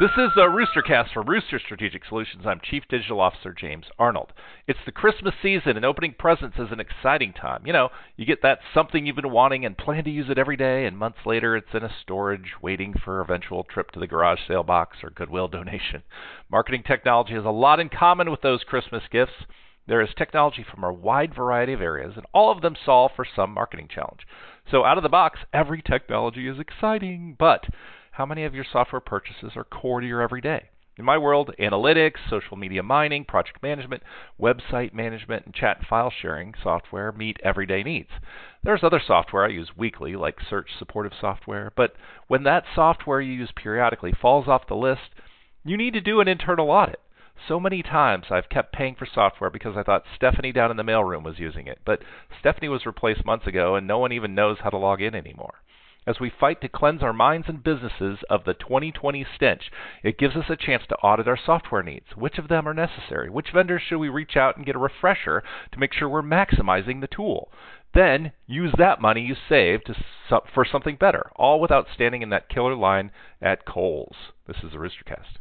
This is a Roostercast from Rooster Strategic Solutions. I'm Chief Digital Officer James Arnold. It's the Christmas season, and opening presents is an exciting time. You know, you get that something you've been wanting and plan to use it every day, and months later it's in a storage waiting for eventual trip to the garage sale box or Goodwill donation. Marketing technology has a lot in common with those Christmas gifts. There is technology from a wide variety of areas, and all of them solve for some marketing challenge. So, out of the box, every technology is exciting, but how many of your software purchases are core to your everyday? In my world, analytics, social media mining, project management, website management, and chat and file sharing software meet everyday needs. There's other software I use weekly, like search supportive software, but when that software you use periodically falls off the list, you need to do an internal audit. So many times I've kept paying for software because I thought Stephanie down in the mailroom was using it, but Stephanie was replaced months ago and no one even knows how to log in anymore. As we fight to cleanse our minds and businesses of the 2020 stench, it gives us a chance to audit our software needs. Which of them are necessary? Which vendors should we reach out and get a refresher to make sure we're maximizing the tool? Then use that money you saved to, for something better, all without standing in that killer line at Kohl's. This is the Roostercast.